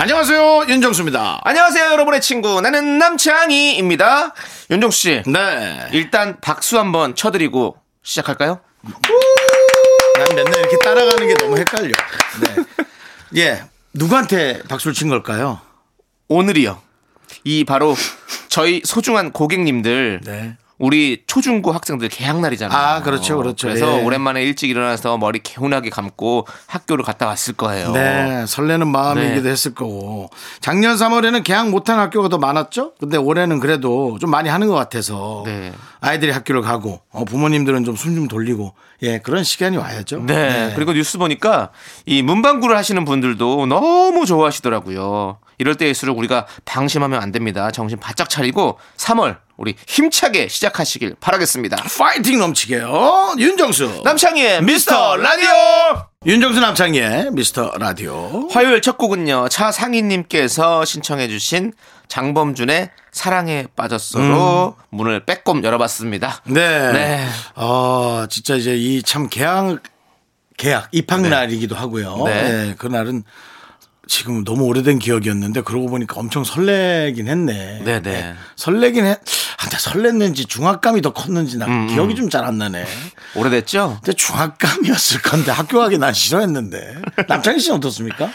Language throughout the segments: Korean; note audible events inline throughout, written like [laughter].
안녕하세요 윤정수입니다. 안녕하세요, 여러분의 친구. 나는 남창희입니다. 윤종 씨. 네. 일단 박수 한번 쳐드리고 시작할까요? 난 맨날 이렇게 따라가는 게 너무 헷갈려. 네. 예. 누구한테 박수를 친 걸까요? 오늘이요. 이 바로 저희 소중한 고객님들. 네. 우리 초중고 학생들 개학 날이잖아요. 아, 그렇죠, 그렇죠. 그래서 예. 오랜만에 일찍 일어나서 머리 개운하게 감고 학교를 갔다 왔을 거예요. 네, 설레는 마음이기도 네. 했을 거고. 작년 3월에는 개학 못한 학교가 더 많았죠? 근데 올해는 그래도 좀 많이 하는 것 같아서. 네. 아이들이 학교를 가고, 어, 부모님들은 좀 숨 좀 돌리고, 예, 그런 시간이 와야죠. 네. 그리고 뉴스 보니까 이 문방구를 하시는 분들도 너무 좋아하시더라고요. 이럴 때일수록 우리가 방심하면 안 됩니다. 정신 바짝 차리고 3월 우리 힘차게 시작하시길 바라겠습니다. 파이팅 넘치게요. 윤정수. 남창희의 미스터 라디오! 윤정수 남창희의 미스터 라디오. 화요일 첫 곡은요. 차상희님께서 신청해주신 장범준의 사랑에 빠졌어로 문을 빼꼼 열어봤습니다. 네. 네. 어, 진짜 이제 이 참 개학, 개학, 입학 날이기도 하고요. 네. 네. 그날은 지금 너무 오래된 기억이었는데 그러고 보니까 엄청 설레긴 했네. 네네. 설레긴 해. 아, 근데 설렜는지 중압감이 더 컸는지 나 음, 기억이 좀 잘 안 나네. 오래됐죠? 근데 중압감이었을 건데 학교 가기 난 싫어했는데. 남창희 씨는 어떻습니까?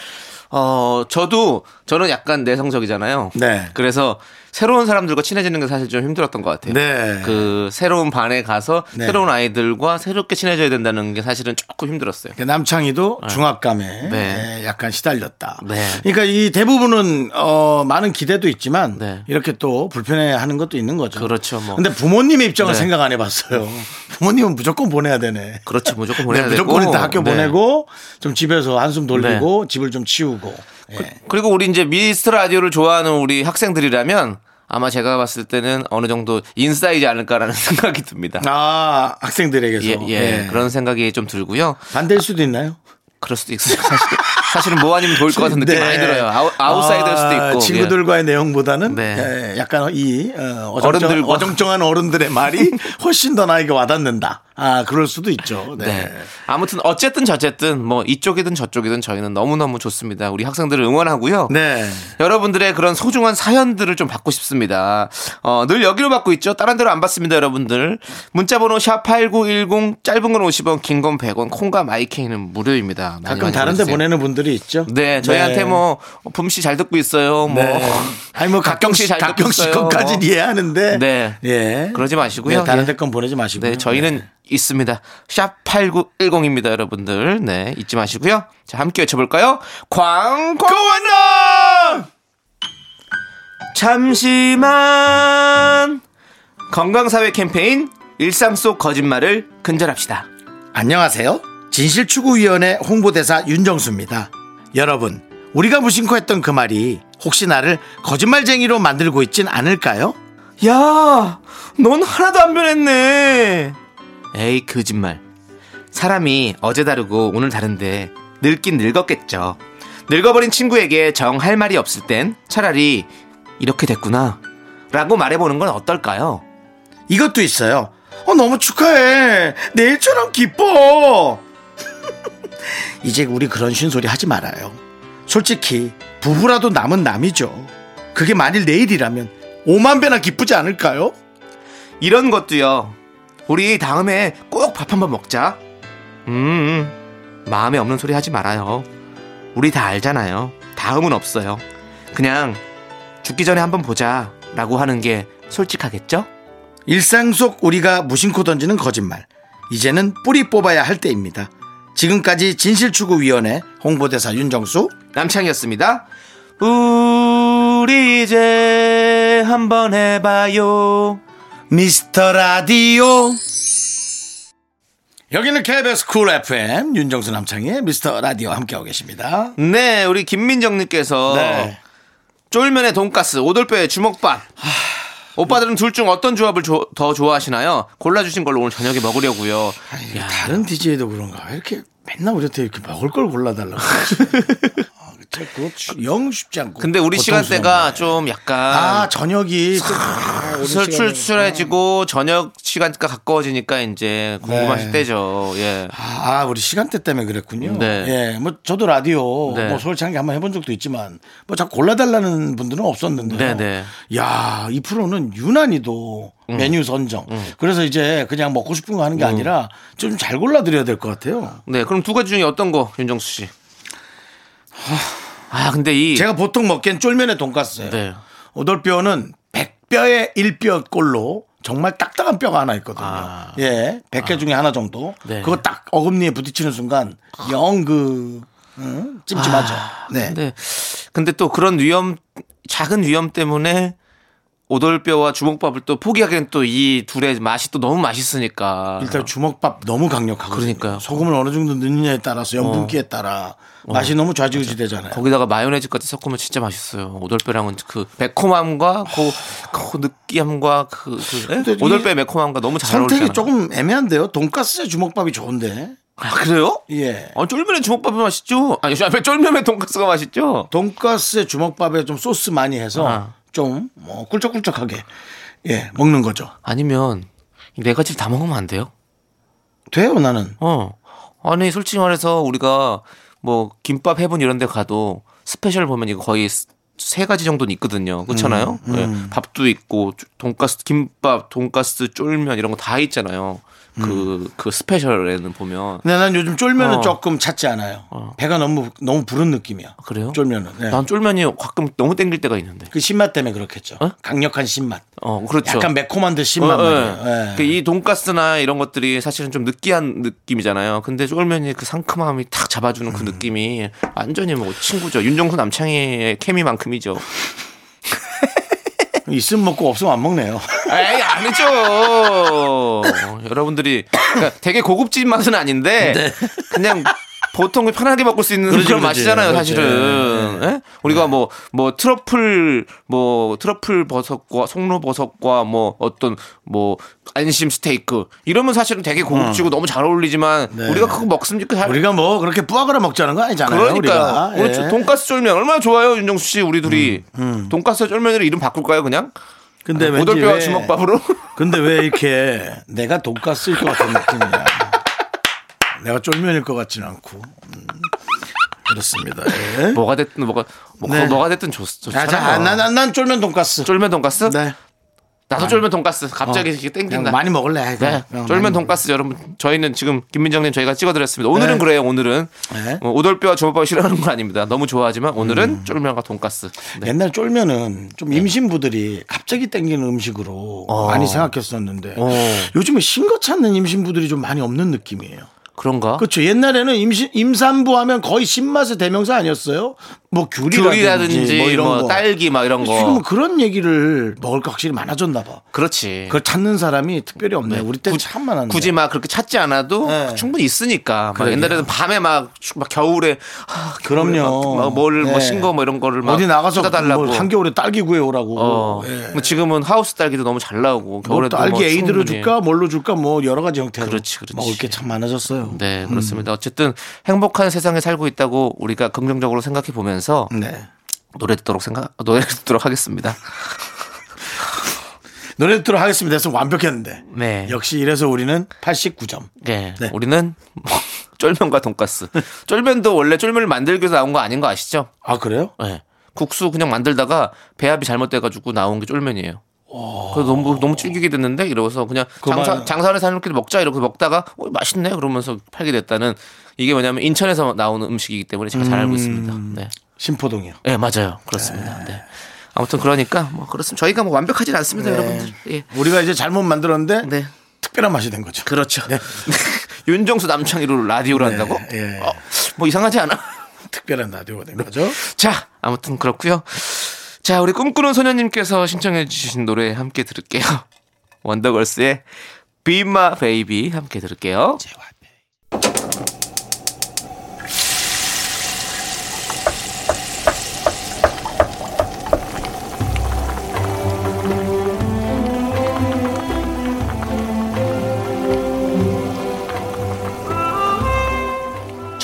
어, 저도, 저는 약간 내성적이잖아요. 네. 그래서 새로운 사람들과 친해지는 게 사실 좀 힘들었던 것 같아요. 네. 그 새로운 반에 가서 네. 새로운 아이들과 새롭게 친해져야 된다는 게 사실은 조금 힘들었어요. 남창희도 중압감에 네. 예, 약간 시달렸다. 네. 그러니까 이 대부분은 어, 많은 기대도 있지만 네. 이렇게 또 불편해하는 것도 있는 거죠. 그렇죠, 뭐. 근데 부모님의 입장을 네. 생각 안 해봤어요. [laughs] 부모님은 무조건 보내야 되네. 그렇죠. 무조건 보내야 네, 되고. 무조건 일단 학교 네. 보내고 좀 집에서 한숨 돌리고 집을 좀 치우고. 예. 그리고 우리 이제 미스터 라디오를 좋아하는 우리 학생들이라면 아마 제가 봤을 때는 어느 정도 인싸이지 않을까라는 [laughs] 생각이 듭니다. 아 학생들에게서 예, 예. 예. 그런 생각이 좀 들고요. 반대일 수도 있나요? 그럴 수도 있어요. 사실, 사실은 뭐 아니면 좋을 것 같은 느낌이 네. 많이 들어요. 아웃, 아웃사이더일 수도 아, 있고. 친구들과의 내용보다는 네. 예, 약간 이 어, 어정쩡, 어정쩡한 어른들의 말이 [laughs] 훨씬 더 나에게 와닿는다. 아 그럴 수도 있죠. 네. 네. 아무튼 어쨌든 저쨌든 뭐 이쪽이든 저쪽이든 저희는 너무너무 좋습니다. 우리 학생들을 응원하고요. 네. 여러분들의 그런 소중한 사연들을 좀 받고 싶습니다. 어, 늘 여기로 받고 있죠. 다른 데로 안 받습니다, 여러분들. 문자 번호 샵8910 짧은 건 50원, 긴 건 100원, 콩과 마이케이는 무료입니다. 가끔 많이 다른 데 보내주세요. 보내는 분들이 있죠. 네, 저희한테 네. 뭐 붐씨 잘 듣고 있어요. 뭐 네. 아니 뭐 가끔씩 잘 듣고 가끔씩 뭐. 이해하는데. 네. 예. 그러지 마시고요. 네, 다른 예. 데건 보내지 마시고요. 네, 저희는 있습니다. 샵 8910입니다, 여러분들. 네, 잊지 마시고요. 자, 함께 외쳐볼까요? 광고원나! 잠시만! 건강사회 캠페인 일상 속 거짓말을 근절합시다. 안녕하세요. 진실추구위원회 홍보대사 윤정수입니다. 여러분, 우리가 무심코 했던 그 말이 혹시 나를 거짓말쟁이로 만들고 있진 않을까요? 야, 넌 하나도 안 변했네. 에이, 거짓말. 사람이 어제 다르고 오늘 다른데 늙긴 늙었겠죠. 늙어버린 친구에게 정 할 말이 없을 땐 차라리 이렇게 됐구나. 라고 말해보는 건 어떨까요? 이것도 있어요. 어, 너무 축하해. 내일처럼 기뻐. [laughs] 이제 우리 그런 쉰소리 하지 말아요. 솔직히 부부라도 남은 남이죠. 그게 만일 내일이라면 5만 배나 기쁘지 않을까요? 이런 것도요. 우리 다음에 꼭 밥 한번 먹자. 음, 마음에 없는 소리 하지 말아요. 우리 다 알잖아요. 다음은 없어요. 그냥 죽기 전에 한번 보자. 라고 하는 게 솔직하겠죠? 일상 속 우리가 무심코 던지는 거짓말. 이제는 뿌리 뽑아야 할 때입니다. 지금까지 진실추구위원회 홍보대사 윤정수. 남창희였습니다. 우리 이제 한번 해봐요. 미스터 라디오. 여기는 KBS 쿨 FM 윤정수 남창희의 미스터 라디오 함께하고 계십니다. 네, 우리 김민정님께서 네. 쫄면에 돈가스, 오돌뼈에 주먹밥. 오빠들은 둘 중 어떤 조합을 조- 더 좋아하시나요? 골라주신 걸로 오늘 저녁에 먹으려고요. 아니, 다른 DJ도 그런가? 왜 이렇게 맨날 우리한테 이렇게 먹을 걸 골라달라고. [laughs] 아, 그쵸. 그거 치- 영 쉽지 않고. 근데 우리 시간대가. 좀 약간 아, 저녁이. 또- 아, 출- 시간에- 출출해지고 저녁 시간대가 가까워지니까 이제 궁금하실 네. 때죠. 예. 아, 우리 시간대 때문에 그랬군요. 네. 예, 뭐 저도 라디오 네. 뭐 서울창기 한번 해본 적도 있지만 뭐 자꾸 골라달라는 분들은 없었는데. 네, 네. 야, 이 프로는 유난히도 음. 메뉴 선정. 그래서 이제 그냥 먹고 싶은 거 하는 게 음. 아니라 좀 잘 골라드려야 될 것 같아요. 네, 그럼 두 가지 중에 어떤 거, 윤정수 씨? 아, 근데 이 제가 보통 먹기엔 쫄면에 돈가스예요. 네. 오돌뼈는 100 뼈에 1뼈 꼴로 정말 딱딱한 뼈가 하나 있거든요. 아. 예, 100개 중에 하나 정도. 네. 그거 딱 어금니에 부딪히는 순간 영그 찜찜하죠. 네. 근데 근데 또 그런 위험 작은 위험 때문에 오돌뼈와 주먹밥을 또 포기하기엔 또 이 둘의 맛이 또 너무 맛있으니까. 일단 주먹밥 너무 강력하고 그러니까요. 소금을 어느 정도 넣느냐에 따라서 염분기에 따라 맛이 너무 좌지우지 되잖아요. 거기다가 마요네즈까지 섞으면 진짜 맛있어요. 오돌뼈랑은 그 매콤함과 그, 그 느끼함과 그, 그 오돌뼈의 매콤함과 너무 잘 어울리잖아요. 선택이 조금 애매한데요. 돈가스에 주먹밥이 좋은데. 아, 그래요? 예. 아, 쫄면에 주먹밥이 맛있죠? 아니, 앞에 쫄면에 돈가스가 맛있죠? 돈가스에 주먹밥에 좀 소스 많이 해서 아. 좀 뭐 꿀쩍꿀쩍하게 예 먹는 거죠. 아니면 이 네 가지를 다 먹으면 안 돼요? 돼요 나는. 어. 아니, 솔직히 말해서 우리가 뭐 김밥 heaven 이런 데 가도 special 보면 이거 거의 스- 세 가지 정도는 있거든요. 그렇잖아요. 음, 예, 밥도 있고 돈가스 김밥, 돈가스, 쫄면 이런 거 다 있잖아요. 그그 special에는 보면 근데 난 요즘 쫄면은 어. 조금 찾지 않아요. 배가 너무 너무 부른 느낌이야. 그래요? 쫄면은. 네. 난 쫄면이 가끔 너무 땡길 때가 있는데. 그 신맛 때문에 그렇겠죠. 어? 강력한 신맛. 어, 그렇죠. 약간 매콤한 듯 신맛 어, 예. 말이에요. 예. 그이 돈가스나 이런 것들이 사실은 좀 느끼한 느낌이잖아요. 근데 쫄면이 그 상큼함이 탁 잡아주는 음. 그 느낌이 완전히 뭐 친구죠. 윤정수 남창희의 케미만큼이죠. [laughs] 있으면 먹고 없으면 안 먹네요. [laughs] 에이 아니죠. 여러분들이 그러니까 되게 고급진 맛은 아닌데 그냥 보통 편하게 먹을 수 있는 네. 그렇지, 그런 그렇지. 맛이잖아요, 그렇지. 사실은. 예? 우리가 뭐뭐 트러플 뭐 트러플 버섯과 송로 버섯과 뭐 어떤 뭐 안심 스테이크 이러면 사실은 되게 고급지고 너무 잘 어울리지만 네. 우리가 그거 먹습니까? 잘 우리가 뭐 그렇게 뿌아그라 먹자는 거 아니잖아요. 그러니까 우리가. 예. 그렇죠. 돈가스 쫄면 얼마나 좋아요, 윤정수 씨 우리 둘이 돈가스 쫄면으로 이름 바꿀까요, 그냥? 근데 왠지 오돌뼈와 왜- 주먹밥으로? 근데 왜 이렇게 내가 돈가스일 것 같은 느낌이야. 내가 쫄면일 것 같지는 않고. 음, 그렇습니다. 예. 뭐가 됐든 뭐가 뭐, 네. 뭐가 됐든 좋, 자, 좋잖아요. 자, 난, 난, 난 쫄면 돈가스. 쫄면 돈가스? 네. 나도 쫄면 돈가스. 갑자기 어. 이렇게 그냥 땡긴다. 많이 먹을래. 네. 그냥 쫄면. 돈가스 여러분 저희는 지금 김민정님 저희가 찍어드렸습니다. 오늘은 네. 그래요. 오늘은 네. 어, 오돌뼈와 주먹밥을 싫어하는 건 아닙니다. 너무 좋아하지만 오늘은 쫄면과 돈가스. 네. 옛날 쫄면은 좀 임신부들이 갑자기 땡기는 음식으로 어. 많이 생각했었는데 어. 요즘에 신거 찾는 임신부들이 좀 많이 없는 느낌이에요. 그런가? 그렇죠. 옛날에는 임신 임산부 하면 거의 신맛의 대명사 아니었어요? 뭐 귤이라든지, 귤이라든지 뭐 이런 뭐 거. 딸기 막 이런 거. 지금은 그런 얘기를 먹을 거 확실히 많아졌나 봐. 그렇지. 그걸 찾는 사람이 특별히 없네. 우리 때는 구- 참 많았는데. 굳이 막 그렇게 찾지 않아도 네. 충분히 있으니까. 막. 옛날에는 밤에 막, 막 겨울에 아, 겨울에 그럼요. 막 뭘, 뭐 네. 신거 뭐 이런 거를 막 어디 나가서 달라고 뭐 한겨울에 딸기 구해오라고. 어. 예. 뭐 지금은 하우스 딸기도 너무 잘 나오고 뭐 겨울에 도 딸기 뭐 에이드로. 줄까 뭘로 줄까 뭐 여러 가지 형태로 그렇지, 그렇지. 먹을 게 참 많아졌어요. 네, 그렇습니다. 어쨌든 행복한 세상에 살고 있다고 우리가 긍정적으로 생각해 보면서 네. 노래 듣도록 생각 노래 [laughs] 듣도록 하겠습니다. [laughs] 노래 듣도록 하겠습니다. 해서 완벽했는데. 네. 역시 이래서 우리는 89점. 네. 네. 우리는 [laughs] 쫄면과 돈가스. 쫄면도 원래 쫄면을 만들기 위해서 나온 거 아닌 거 아시죠? 아 그래요? 네. 국수 그냥 만들다가 배합이 잘못돼가지고 나온 게 쫄면이에요. 그래서 너무 너무 질기게 됐는데 이러고서 그냥 그만. 장사 장사하는 사람끼리 먹자 이러고 먹다가 어, 맛있네 그러면서 팔게 됐다는 이게 뭐냐면 인천에서 나오는 음식이기 때문에 제가 잘 알고 있습니다. 네. 심포동이요. 네 맞아요 그렇습니다. 네. 아무튼 그러니까 뭐 그렇습니다. 저희가 뭐 완벽하진 않습니다, 여러분들. 예. 우리가 이제 잘못 만들었는데 네. 특별한 맛이 된 거죠. 그렇죠. [laughs] 윤정수 남창희로 라디오를 한다고? 예. 어, 뭐 이상하지 않아? [laughs] 특별한 라디오가 된 거죠. [laughs] 자, 아무튼 그렇고요. 자, 우리 꿈꾸는 소녀님께서 신청해 주신 노래 함께 들을게요. 원더걸스의 Be My Baby 함께 들을게요.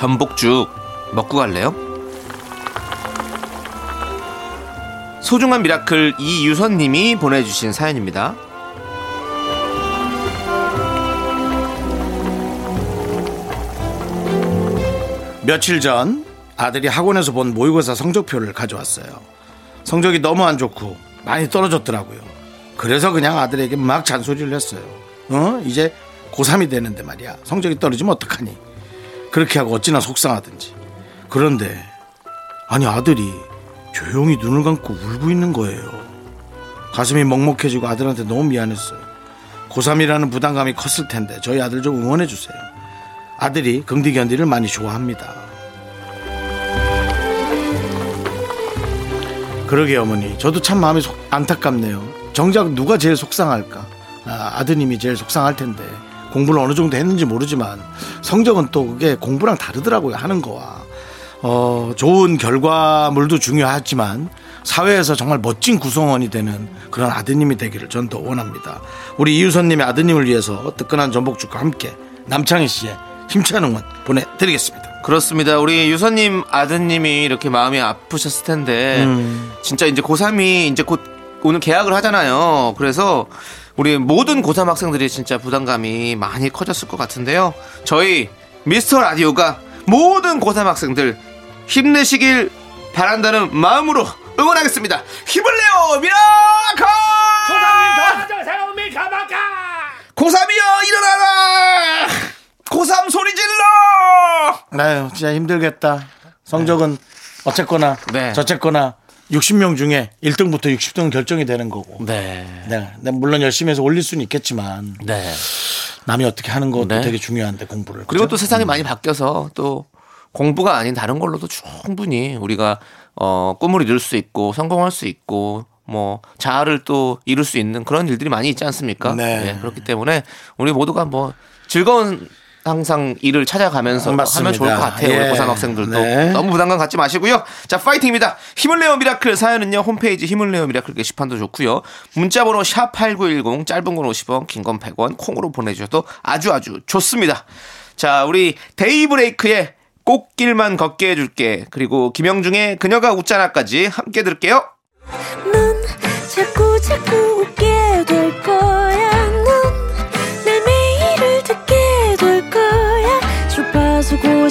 전복죽 먹고 갈래요? 소중한 미라클 이유선 님이 보내주신 사연입니다. 며칠 전 아들이 학원에서 본 모의고사 성적표를 가져왔어요. 성적이 너무 안 좋고 많이 떨어졌더라고요. 그래서 그냥 아들에게 막 잔소리를 했어요. 어? 이제 고3이 되는데 말이야. 성적이 떨어지면 어떡하니? 그렇게 하고 어찌나 속상하든지. 그런데 아니 아들이 조용히 눈을 감고 울고 있는 거예요. 가슴이 먹먹해지고 아들한테 너무 미안했어요. 고3이라는 부담감이 컸을 텐데 저희 아들 좀 응원해 주세요. 아들이 긍디견디를 많이 좋아합니다. 그러게 어머니 저도 참 마음이 속- 안타깝네요. 정작 누가 제일 속상할까? 아, 아드님이 제일 속상할 텐데 공부를 어느 정도 했는지 모르지만 성적은 또 그게 공부랑 다르더라고요 하는 거와 어, 좋은 결과물도 중요하지만 사회에서 정말 멋진 구성원이 되는 그런 아드님이 되기를 전 더 원합니다. 우리 이유선님의 아드님을 위해서 뜨끈한 전복죽과 함께 남창희 씨의 힘찬 응원 보내드리겠습니다. 그렇습니다. 우리 유선님 아드님이 이렇게 마음이 아프셨을 텐데 진짜 이제 고3이 이제 곧 오늘 개학을 하잖아요. 그래서 우리 모든 고3 학생들이 진짜 부담감이 많이 커졌을 것 같은데요. 저희 미스터 라디오가 모든 고3 학생들 힘내시길 바란다는 마음으로 응원하겠습니다. 힘을 내요 miracle! 고3이여 일어나라! 고3 소리 질러! 아유, 진짜 힘들겠다. 성적은 어쨌거나 네. 저쨌거나 60명 중에 1등부터 60등 결정이 되는 거고. 네. 네. 네, 물론 열심히 해서 올릴 수는 있겠지만 네. 남이 어떻게 하는 것도 네. 되게 중요한데 공부를. 그리고 그죠? 또 세상이 많이 바뀌어서 또 공부가 아닌 다른 걸로도 충분히 우리가 어 꿈을 이룰 수 있고 성공할 수 있고 뭐 자아를 또 이룰 수 있는 그런 일들이 많이 있지 않습니까? 네. 그렇기 때문에 우리 모두가 뭐 즐거운 항상 일을 찾아가면서 맞습니다. 하면 좋을 것 같아요. 예. 우리 고3 학생들도 네. 너무 부담감 갖지 마시고요. 자, 파이팅입니다. 힘을 내요 miracle 사연은요. 홈페이지 힘을 내요 miracle 게시판도 좋고요. 문자 번호 샵8910 짧은 건 50원, 긴 건 100원 콩으로 보내 주셔도 아주 아주 좋습니다. 자, 우리 데이브레이크의 꽃길만 걷게 해 줄게. 그리고 김형중의 그녀가 웃잖아까지 함께 들을게요. 넌 자꾸 자꾸 웃게 될 거야.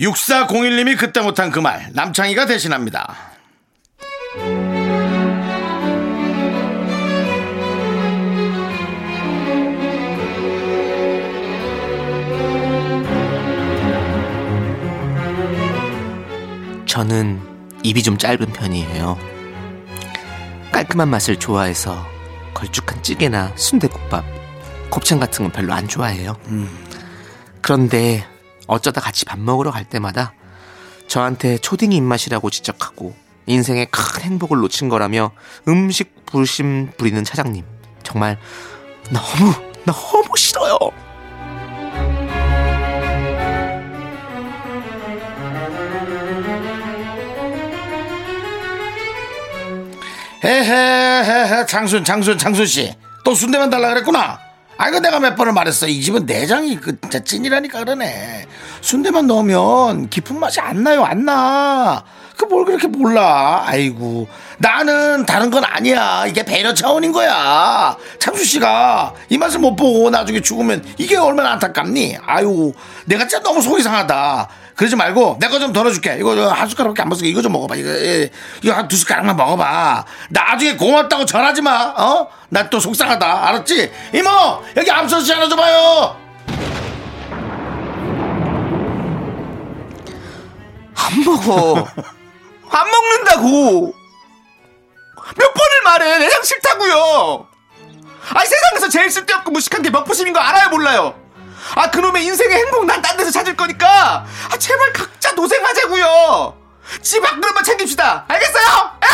6401님이 그때 못한 그 말 남창희가 대신합니다. 저는 입이 좀 짧은 편이에요. 깔끔한 맛을 좋아해서 걸쭉한 찌개나 순대국밥, 곱창 같은 건 별로 안 좋아해요. 그런데 어쩌다 같이 밥 먹으러 갈 때마다 저한테 초딩이 입맛이라고 지적하고 인생의 큰 행복을 놓친 거라며 음식 불심 부리는 차장님. 정말 너무, 너무 싫어요. 헤헤헤헤 장순 장순 장순 씨 또 순대만 달라 그랬구나. 아이고 내가 몇 번을 말했어 이 집은 내장이 그 진짜 찐이라니까 그러네. 순대만 넣으면 깊은 맛이 안 나요 안 나. 그 뭘 그렇게 몰라. 아이고 나는 다른 건 아니야. 이게 배려 차원인 거야. 장수 씨가 이 맛을 못 보고 나중에 죽으면 이게 얼마나 안타깝니? 아유 내가 진짜 너무 속이 상하다. 그러지 말고 내 거 좀 덜어줄게. 이거 저한 숟가락밖에 안 먹었으니까 이거 좀 먹어봐. 이거, 예, 이거 한 두 숟가락만 먹어봐. 나중에 고맙다고 전하지 마. 어? 나 또 속상하다. 알았지? 이모 여기 암소시 하나 줘봐요. 안 먹어. 안 먹는다고. 몇 번을 말해. 내장 싫다고요. 아니 세상에서 제일 쓸데없고 무식한 게 먹부심인 거 알아요 몰라요. 아 그놈의 인생의 행복 난 딴 데서 찾을 거니까 아 제발 각자도생하자고요 집 밖으로만 챙깁시다 알겠어요? 에?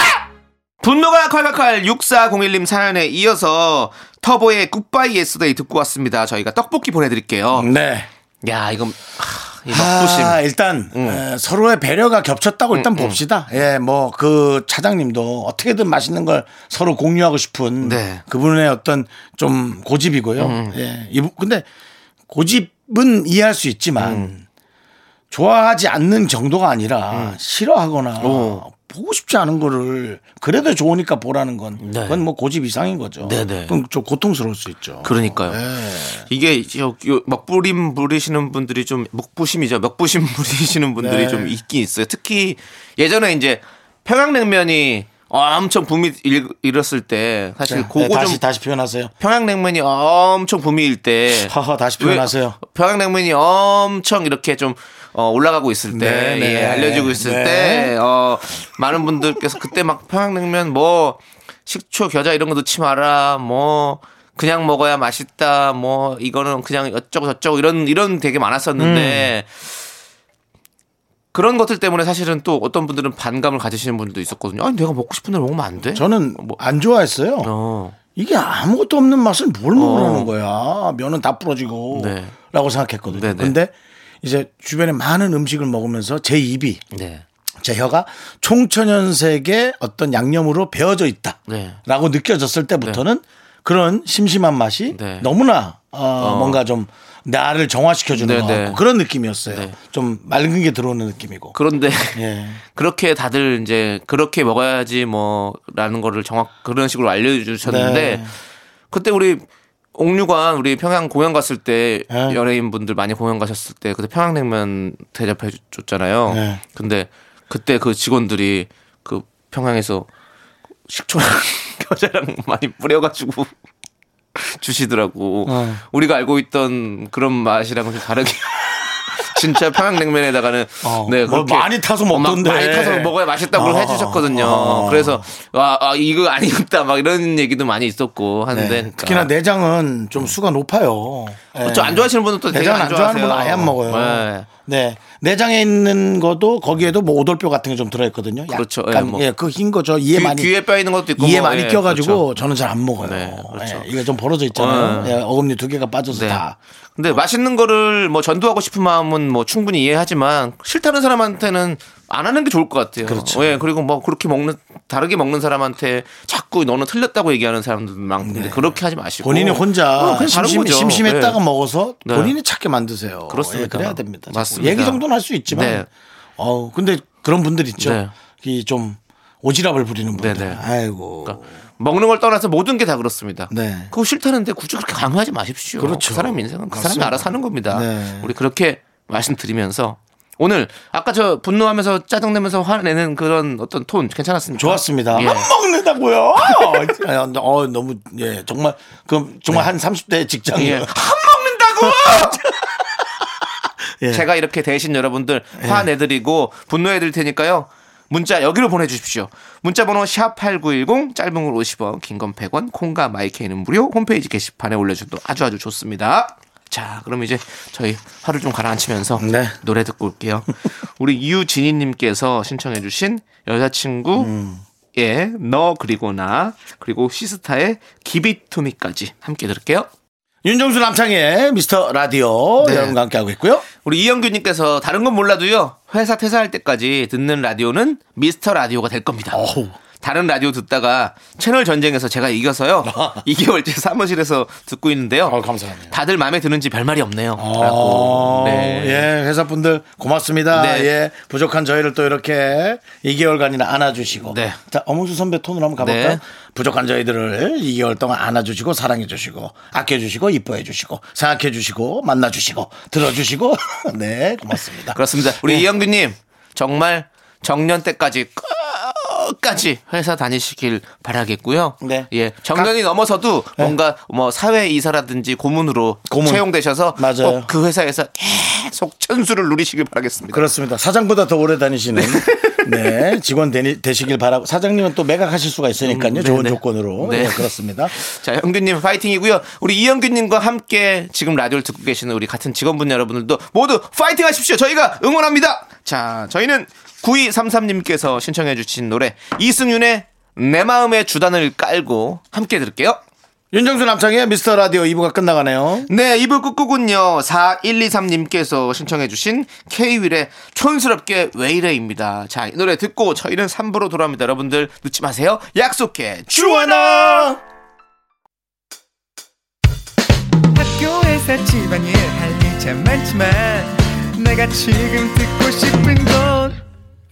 분노가 콸콸콸 6401님 사연에 이어서 터보의 Goodbye Yesterday 듣고 왔습니다 저희가 떡볶이 보내드릴게요 네. 야 이건 하, 이 먹부심 아, 일단 에, 서로의 배려가 겹쳤다고 일단 봅시다. 예, 뭐 그 차장님도 어떻게든 맛있는 걸 서로 공유하고 싶은 네. 그분의 어떤 좀 고집이고요. 예, 이분 근데 고집은 이해할 수 있지만 좋아하지 않는 정도가 아니라 싫어하거나 오. 보고 싶지 않은 거를 그래도 좋으니까 보라는 건 네. 그건 뭐 고집 이상인 거죠. 네네. 그럼 좀 고통스러울 수 있죠. 그러니까요. 이게 저, 요 먹부림 부리시는 분들이 좀 먹부심이죠. 먹부심 [laughs] 부리시는 분들이 네. 좀 있긴 있어요. 특히 예전에 이제 평양냉면이 엄청 붐이 일, 일었을 때 사실 네, 그거 다시 좀 다시 표현하세요. 평양냉면이 엄청 붐이 일때 [laughs] 하하 다시 표현하세요. 왜 평양냉면이 엄청 이렇게 좀 어, 올라가고 있을 때, 네, 네. 예, 알려지고 있을 네. 때, 어, 많은 분들께서 그때 막 평양냉면 뭐, 식초, 겨자 이런 거 넣지 마라, 뭐, 그냥 먹어야 맛있다, 뭐, 이거는 그냥 어쩌고 저쩌고 이런, 이런 되게 많았었는데, 그런 것들 때문에 사실은 또 어떤 분들은 반감을 가지시는 분들도 있었거든요. 아니, 내가 먹고 싶은 대로 먹으면 안 돼? 저는 뭐, 안 좋아했어요. 어, 이게 아무것도 없는 맛을 뭘 먹으라는 거야. 면은 다 부러지고. 네. 라고 생각했거든요. 네네. 근데 이제 주변에 많은 음식을 먹으면서 제 입이, 네. 제 혀가 총천연색의 어떤 양념으로 배어져 있다. 네. 라고 느껴졌을 때부터는 그런 심심한 맛이 네. 너무나 어, 뭔가 좀 나를 정화시켜주는 네, 것 네. 같고 그런 느낌이었어요. 네. 좀 맑은 게 들어오는 느낌이고. 그런데, 예. [laughs] 그렇게 다들 이제 그렇게 먹어야지 뭐라는 거를 정확 그런 식으로 알려주셨는데 네. 그때 우리 옥류관 우리 평양 공연 갔을 때 네. 연예인 분들 많이 공연 가셨을 때 그때 평양냉면 대접해 줬잖아요. 네. 근데 그때 그 직원들이 그 평양에서 식초랑 [laughs] 겨자랑 많이 뿌려가지고 [laughs] 주시더라고. 어. 우리가 알고 있던 그런 맛이랑은 좀 다르게. [laughs] 진짜 평양냉면에다가는 어, 네뭐 그렇게 많이 타서 먹던데. 많이 타서 먹어야 맛있다고 어, 해주셨거든요. 어. 그래서 와 아, 이거 아니었다 막 이런 얘기도 많이 있었고 하는데 그러니까 네. 특히나 내장은 좀 수가 높아요. 예. 그렇죠. 안 좋아하시는 분은 또 내장 안안 좋아하는. 분은 아예 안 먹어요. 네. 네. 내장에 있는 것도 거기에도 뭐 오돌뼈 같은 게 좀 들어있거든요. 그렇죠. 약간 예, 뭐. 예, 그흰 거죠. 이에 귀, 많이 귀에 뼈 있는 것도 있고 이에 뭐, 많이 예, 껴가지고 그렇죠. 저는 잘 안 먹어요. 네, 그렇죠. 예, 이게 좀 벌어져 있잖아요. 어. 예, 어금니 두 개가 빠져서 네. 다. 근데 맛있는 거를 뭐 전도하고 싶은 마음은 뭐 충분히 이해하지만 싫다는 사람한테는 안 하는 게 좋을 것 같아요. 그렇죠. 예, 그리고 뭐 그렇게 먹는 다르게 먹는 사람한테 자꾸 너는 틀렸다고 얘기하는 사람들도 많은데 그렇게 하지 마시고 네. 본인이 혼자 어, 심심. 심심했다가 예. 먹어서 네. 본인이 찾게 만드세요. 그렇습니다. 예, 그래야 됩니다. 맞습니다. 얘기 정도는 할 수 있지만. 네. 어우, 근데 그런 분들 있죠. 네. 이좀 오지랖을 부리는 분들. 네, 네. 아이고. 먹는 걸 떠나서 모든 게 다 그렇습니다. 네. 그거 싫다는데 굳이 그렇게 강요하지 마십시오. 그렇죠. 그 사람 인생은 그 사람이 맞습니다. 알아서 사는 겁니다. 네. 우리 그렇게 말씀드리면서 오늘 아까 저 분노하면서 짜증내면서 화내는 그런 어떤 톤 괜찮았습니까? 좋았습니다. 예. 안 먹는다고요? 어, 너무 예 정말 그 정말 한 30대 직장 예. [laughs] 예. 안 먹는다고! [laughs] 예. 제가 이렇게 대신 여러분들 화내드리고 분노해드릴 테니까요. 문자 여기로 보내주십시오. 문자 번호 샵8910 짧은 걸 50원 긴 건 100원 콩과 마이케이는 무료 홈페이지 게시판에 올려줘도 아주 아주 좋습니다. 자 그럼 이제 저희 화를 좀 가라앉히면서 네. 노래 듣고 올게요. [laughs] 우리 유진희님께서 신청해 주신 여자친구 음. 예, 너 그리고 나 그리고 시스타의 기비투미까지 함께 들을게요. 윤정수 남창의 미스터 라디오 네. 여러분과 함께 하고 있고요. 우리 이영규님께서 다른 건 몰라도요 회사 퇴사할 때까지 듣는 라디오는 미스터 라디오가 될 겁니다. 어우. 다른 라디오 듣다가 채널 전쟁에서 제가 이겨서요 2개월째 사무실에서 듣고 있는데요. 어, 감사합니다. 다들 마음에 드는지 별 말이 없네요. 어. 네. 예, 회사 분들 고맙습니다. 네. 예, 부족한 저희를 또 이렇게 2개월간이나 안아주시고. 네. 자, 어몽수 선배 톤으로 한번 가볼까요? 네. 부족한 저희들을 2개월 동안 안아주시고, 사랑해주시고, 아껴주시고, 이뻐해주시고, 생각해주시고, 만나주시고, 들어주시고. [laughs] 네, 고맙습니다. 그렇습니다. 우리 이영규님 정말 정년 때까지 끝 까지 회사 다니시길 바라겠고요. 네. 예, 정년이 넘어서도 뭔가 뭐 사회 이사라든지 고문으로 고문. 채용되셔서 맞아요. 꼭그 회사에서 계속 천수를 누리시길 바라겠습니다. 그렇습니다. 사장보다 더 오래 다니시는 [laughs] 네 직원 되니, 되시길 바라고 사장님은 또 매각하실 수가 있으니까요. 음, 좋은 네네. 조건으로 네. 네, 그렇습니다. [laughs] 자, 영규님 파이팅이고요. 우리 이영규님과 함께 지금 라디오를 듣고 계시는 우리 같은 직원분 여러분들도 모두 파이팅 하십시오. 저희가 응원합니다. 자, 저희는 9233님께서 신청해 주신 노래 이승윤의 내 마음의 주단을 깔고 함께 들을게요. 윤정수 남창의 미스터 라디오 2부가 끝나가네요. 네, 2부 끝곡은요. 4123님께서 신청해 주신 K-윌의 촌스럽게 왜 이래입니다. 자, 이 노래 듣고 저희는 3부로 돌아옵니다. 여러분들 늦지 마세요. 약속해. 주원아 학교에서 집안일 할일참 많지만 내가 지금 듣고 싶은 건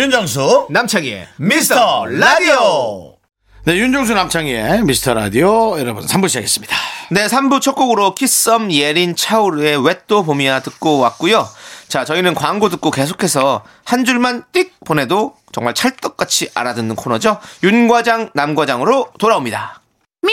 윤정수 남창희의 미스터 라디오 네 윤정수 남창의 미스터 라디오 여러분 3부 시작했습니다. 네, 3부 첫 곡으로 키썸 예린 차우르의 왜또 봄이야 듣고 왔고요. 자, 저희는 광고 듣고 계속해서 한 줄만 띡 보내도 정말 찰떡같이 알아듣는 코너죠. 윤과장, 남과장으로 돌아옵니다. Me,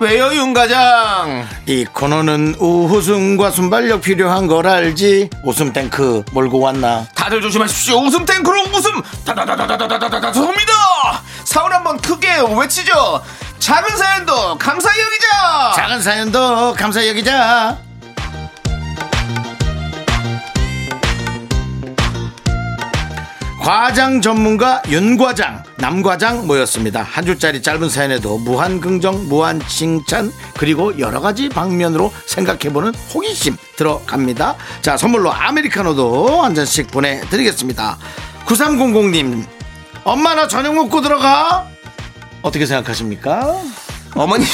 왜요, 윤과장? 이 코너는 우후승과 순발력 필요한 걸 알지 웃음 탱크 몰고 왔나 다들 조심하십시오. 웃음 탱크로 웃음 다다다다다다다다다 쏩니다. 사울 한번 크게 외치죠. 작은 사연도 감사히 여기자. 작은 사연도 감사 여기자 과장 전문가 윤과장 남과장 모였습니다. 한 줄짜리 짧은 사연에도 무한 긍정 무한 칭찬 그리고 여러 가지 방면으로 생각해보는 호기심 들어갑니다. 자 선물로 아메리카노도 한 잔씩 보내드리겠습니다. 9300님 엄마 나 저녁 먹고 들어가. 어떻게 생각하십니까? 어머님께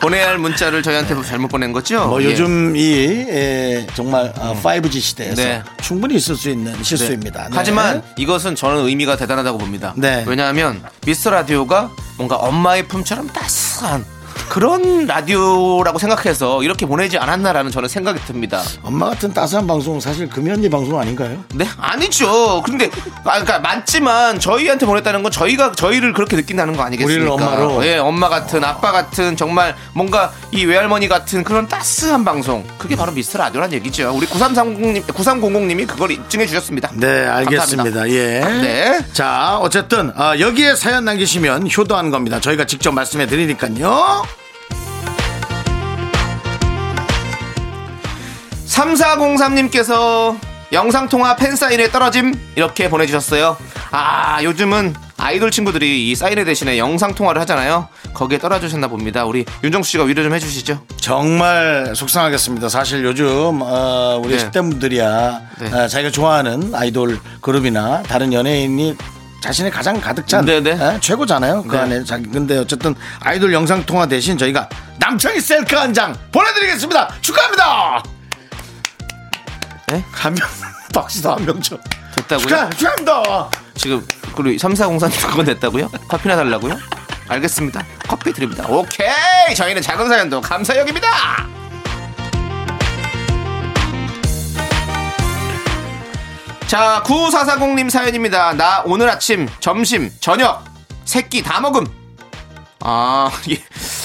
보내야 할 문자를 저희한테 잘못 보낸 거죠? 뭐 예. 요즘 이 에, 정말 어, 5G 시대에서 네. 충분히 있을 수 있는 네. 실수입니다. 네. 하지만 이것은 저는 의미가 대단하다고 봅니다. 네. 왜냐하면 미스터 라디오가 뭔가 엄마의 품처럼 따스한 그런 라디오라고 생각해서 이렇게 보내지 않았나라는 저는 생각이 듭니다. 엄마 같은 따스한 방송은 사실 금이 언니 방송 아닌가요? 네? 아니죠. 근데, 아, 그러니까 맞지만 저희한테 보냈다는 건 저희가 저희를 그렇게 느낀다는 거 아니겠습니까? 우리를 엄마로? 예, 엄마 같은 아빠 같은 정말 뭔가 이 외할머니 같은 그런 따스한 방송. 그게 바로 미스터 라디오란 얘기죠. 우리 9330님, 9300님이 그걸 입증해 주셨습니다. 네, 알겠습니다. 예. 네. 자, 어쨌든 어, 여기에 사연 남기시면 효도하는 겁니다. 저희가 직접 말씀해 드리니까요. 3403님께서 영상통화 팬사인회 떨어짐 이렇게 보내주셨어요. 아 요즘은 아이돌 친구들이 이 사인회 대신에 영상통화를 하잖아요. 거기에 떨어지셨나 봅니다. 우리 윤정수 씨가 위로 좀 해주시죠. 정말 속상하겠습니다. 사실 요즘 어, 우리 네. 10대 분들이야 네. 어, 자기가 좋아하는 아이돌 그룹이나 다른 연예인이 자신의 가장 가득 찬 네, 네. 에, 최고잖아요. 그 네. 안에 자기 근데 어쨌든 아이돌 영상 통화 대신 저희가 남창희 셀카 한 장 보내드리겠습니다. 축하합니다. 네? 예? 한명 [laughs] 박수도 한명 줘. 됐다고요? 축하 축하합니다. 지금 그리고 3404님 그건 됐다고요? 커피나 달라고요? 알겠습니다. 커피 드립니다. 오케이 저희는 작은 사연도 감사역입니다. 자 9440님 사연입니다. 나 오늘 아침 점심 저녁 새끼 다 먹음. 아 [laughs] 예.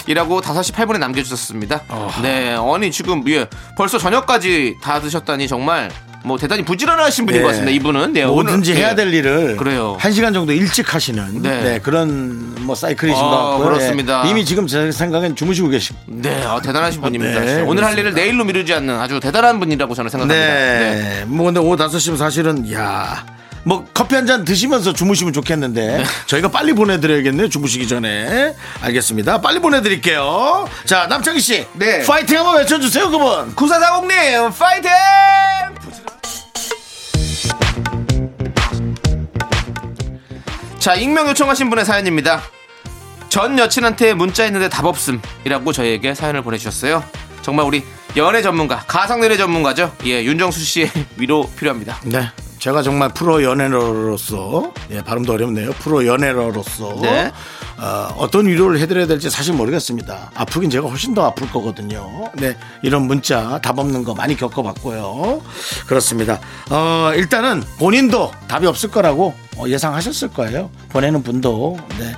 이라고 5시 8분에 남겨주셨습니다. 네, 아니, 지금, 예, 벌써 저녁까지 다 드셨다니 정말, 뭐, 대단히 부지런하신 분인 예. 것 같습니다, 이분은. 네, 뭐든지 오늘, 해야 예. 될 일을 그래요. 한 시간 정도 일찍 하시는 네. 네, 그런 뭐 사이클이신 아, 것 같고요. 그렇습니다. 예. 이미 지금 제 생각엔 주무시고 계십. 네, 아, 대단하신 분입니다. 네, 오늘 할 그렇습니다. 일을 내일로 미루지 않는 아주 대단한 분이라고 저는 생각합니다. 네. 네. 뭐 근데 오후 5시면 사실은 야. 뭐 커피 한 잔 드시면서 주무시면 좋겠는데 네. 저희가 빨리 보내드려야겠네요 주무시기 전에 알겠습니다 빨리 보내드릴게요 자 남창희 씨 네. 파이팅 한번 외쳐주세요 그분 9440님, 파이팅! 자, 익명 요청하신 분의 사연입니다. 전 여친한테 문자 했는데 답 없음이라고 저희에게 사연을 보내주셨어요. 정말 우리 연애 전문가, 가상 연애 전문가죠. 예, 윤정수 씨의 위로 필요합니다. 네 제가 정말 프로 연애러로서 예 발음도 어렵네요. 프로 연애러로서 네. 어, 떤 위로를 해드려야 될지 사실 모르겠습니다. 아프긴 제가 훨씬 더 아플 거거든요. 네 이런 문자 답 없는 거 많이 겪어봤고요. 그렇습니다. 어, 일단은 본인도 답이 없을 거라고 어, 예상하셨을 거예요. 보내는 분도. 네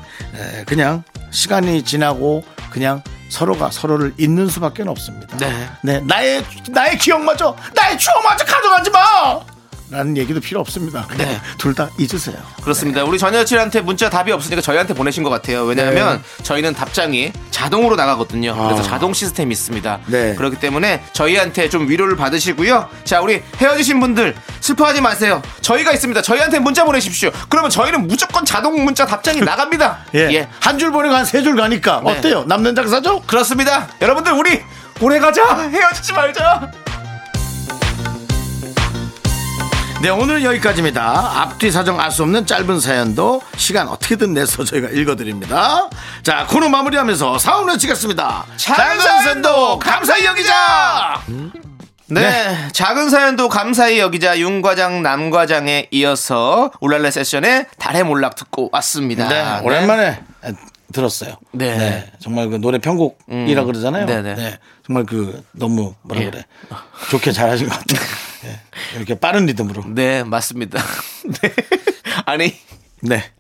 에, 그냥 시간이 지나고 그냥 서로가 서로를 잊는 수밖에 없습니다. 네. 네, 나의 나의 기억마저 나의 추억마저 가져가지 마. 라는 얘기도 필요 없습니다. 네. 둘 다 잊으세요. 그렇습니다. 우리 전 여친한테 문자 답이 없으니까 저희한테 보내신 것 같아요. 왜냐하면 저희는 답장이 자동으로 나가거든요. 그래서 아. 자동 시스템이 있습니다. 네. 그렇기 때문에 저희한테 좀 위로를 받으시고요. 자, 우리 헤어지신 분들 슬퍼하지 마세요. 저희가 있습니다. 저희한테 문자 보내십시오. 그러면 저희는 무조건 자동 문자 답장이 [laughs] 나갑니다. 예. 한줄 보내고 한 세 줄 가니까 네. 어때요? 남는 장사죠? 그렇습니다. 여러분들 우리 오래 가자. 헤어지지 말자. 네, 오늘은 여기까지입니다. 앞뒤 사정 알 수 없는 짧은 사연도 시간 어떻게든 내서 저희가 읽어드립니다. 자, 코너 마무리하면서 사원 외치겠습니다. 작은 사연도 감사히 여기자. 네, 네. 작은 사연도 감사히 여기자 윤 과장 남 과장에 이어서 울랄라 세션의 달의 몰락 듣고 왔습니다. 네, 오랜만에 들었어요. 네. 정말 그 노래 편곡이라 그러잖아요. 네네. 네, 정말 그 너무 뭐라 예. 그래 좋게 잘하신 것 같아요. [laughs] 예, 이렇게 빠른 리듬으로. 네, 맞습니다. [laughs] 네. 아니 네. [laughs]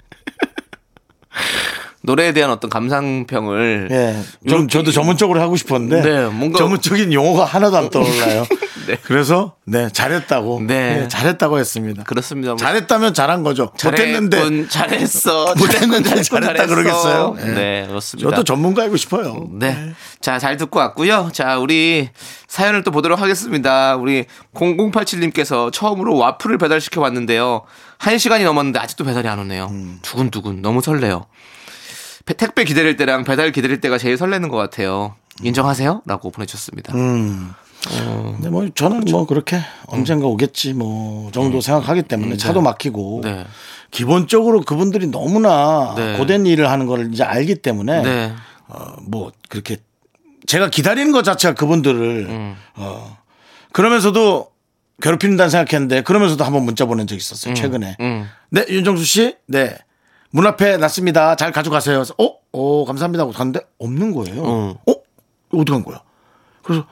노래에 대한 어떤 감상평을 예. 좀 저도 전문적으로 하고 싶었는데 네, 뭔가- 전문적인 용어가 하나도 안 떠올라요. [laughs] 네. 그래서 네 잘했다고 네. 네, 잘했다고 했습니다. 그렇습니다. 뭐 잘했다면 잘한 거죠. 못했는데 잘했어. [laughs] 못했는데 잘했다. 그러겠어요? 예. 네, 그렇습니다. 저도 전문가이고 싶어요. 네. 자, 잘 듣고 왔고요. 자, 우리 사연을 또 보도록 하겠습니다. 우리 0087님께서 처음으로 와플을 배달시켜 왔는데요. 한 시간이 넘었는데 아직도 배달이 안 오네요. 음. 두근두근. 너무 설레요. 배- 택배 기다릴 때랑 배달 기다릴 때가 제일 설레는 것 같아요. 인정하세요? 라고 보내주셨습니다. 음. 근데 뭐 저는 뭐 그렇게 언젠가 오겠지 뭐 정도 생각하기 때문에 차도 막히고 네. 기본적으로 그분들이 너무나 네. 고된 일을 하는 걸 이제 알기 때문에 네. 어, 뭐 그렇게 제가 기다리는 것 자체가 그분들을 음. 어, 그러면서도 괴롭힌다는 생각했는데 그러면서도 한번 문자 보낸 적 있었어요 최근에 음. 네 윤정수 씨 네 문 앞에 놨습니다 잘 가져가세요 그래서 어? 어 감사합니다 하고 갔는데 없는 거예요 어. 어? 어디 간 거야 그래서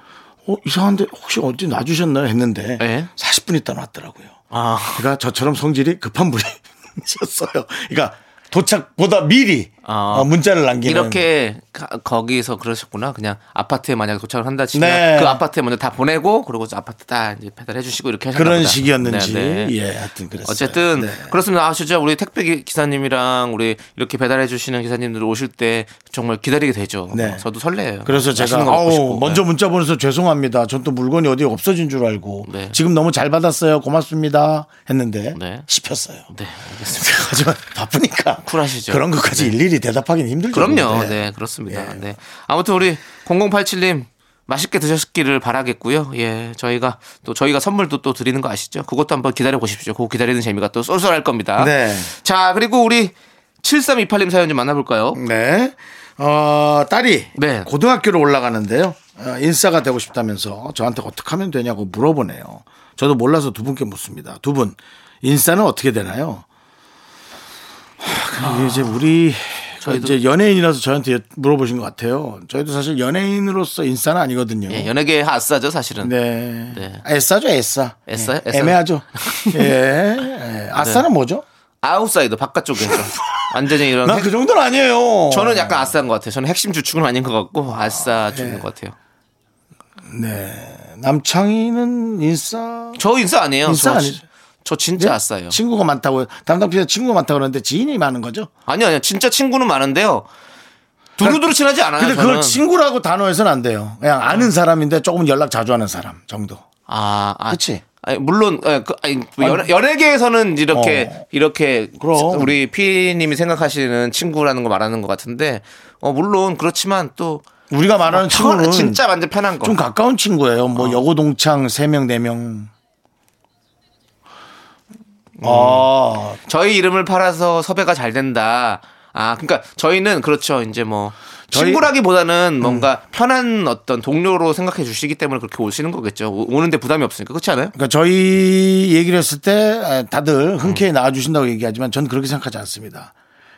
어 이상한데 혹시 어디 놔주셨나요 했는데 네. 40분 있다 놨더라고요 아. 그러니까 저처럼 성질이 급한 분이셨어요 [laughs] 그러니까 도착보다 미리 아. 어, 문자를 남기는 이렇게 가- 거기서 그러셨구나. 그냥 아파트에 만약에 도착을 한다 치면 네. 그 아파트에 먼저 다 보내고 그리고 저 아파트 다 이제 배달해 주시고 이렇게 하셨나 그런 보다. 식이었는지 네, 네. 예 하여튼 그랬어요. 어쨌든 네. 그렇습니다. 아 진짜 우리 택배 기- 기사님이랑 우리 이렇게 배달해 주시는 기사님들 오실 때 정말 기다리게 되죠. 네. 저도 설레요. 그래서 제가 아우. 먼저 네. 문자 보내서 죄송합니다. 전 또 물건이 어디 없어진 줄 알고 네. 지금 너무 잘 받았어요. 고맙습니다. 했는데 네. 씹혔어요. 네, 알겠습니다. [laughs] 하지만 바쁘니까 쿨하시죠. 그런 것까지 일일이 대답하기는 힘들죠. 그럼요. 네. 네, 그렇습니다. 예. 네. 아무튼 우리 0087님 맛있게 드셨기를 바라겠고요. 예, 저희가 또 저희가 선물도 또 드리는 거 아시죠? 그것도 한번 기다려 보십시오. 그거 기다리는 재미가 또 쏠쏠할 겁니다. 네. 자, 그리고 우리 7328님 사연 좀 만나볼까요? 네. 어, 딸이 네. 고등학교로 올라가는데요. 어, 인싸가 되고 싶다면서 저한테 어떻게 하면 되냐고 물어보네요. 저도 몰라서 두 분께 묻습니다. 두 분, 인싸는 어떻게 되나요? 하, 이제 우리 저희도 이제 연예인이라서 저한테 물어보신 것 같아요. 저희도 사실 연예인으로서 인싸는 아니거든요. 예, 연예계 아싸죠 사실은. 네. 네. 애싸죠, 애싸. 애싸요? 예? 애매하죠. [laughs] 예. 예. 아싸는 뭐죠? 아웃사이더 바깥쪽에 좀 [laughs] 완전히 이런. 난 핵- 그 정도는 아니에요. 저는 약간 아싸인 것 같아요. 저는 핵심 주축은 아닌 것 같고 아싸 예. 쪽인 것 같아요. 남창희는 인싸. 저 인싸 아니에요. 인싸 저, 아니죠. 저 진짜 예? 아싸예요. 친구가 많다고 담당 피자 친구가 많다고 그러는데 지인이 많은 거죠. 아니요, 아니요. 진짜 친구는 많은데요. 두루두루 친하지 않아요. 근데 저는. 그걸 친구라고 단어에서는 안 돼요. 그냥 아는 사람인데 조금 연락 자주 하는 사람 정도. 아, 아. 그치? 아니, 물론 예, 그, 아니, 뭐 연예, 연예계에서는 이렇게 어. 이렇게 그럼. 우리 피님이 생각하시는 친구라는 거 말하는 것 같은데 어 물론 그렇지만 또 우리가 말하는 편- 친구는 진짜 완전 편한 거. 좀 가까운 친구예요. 어. 뭐 여고 동창 3명 4명. 음. 아, 저희 이름을 팔아서 섭외가 잘 된다. 아, 그러니까 저희는 그렇죠. 이제 뭐 저희- 음. 친구라기보다는 뭔가 편한 어떤 동료로 생각해 주시기 때문에 그렇게 오시는 거겠죠. 오- 오는데 부담이 없으니까 그렇지 않아요? 그러니까 저희 얘기를 했을 때 다들 흔쾌히 음. 나와주신다고 얘기하지만 전 그렇게 생각하지 않습니다.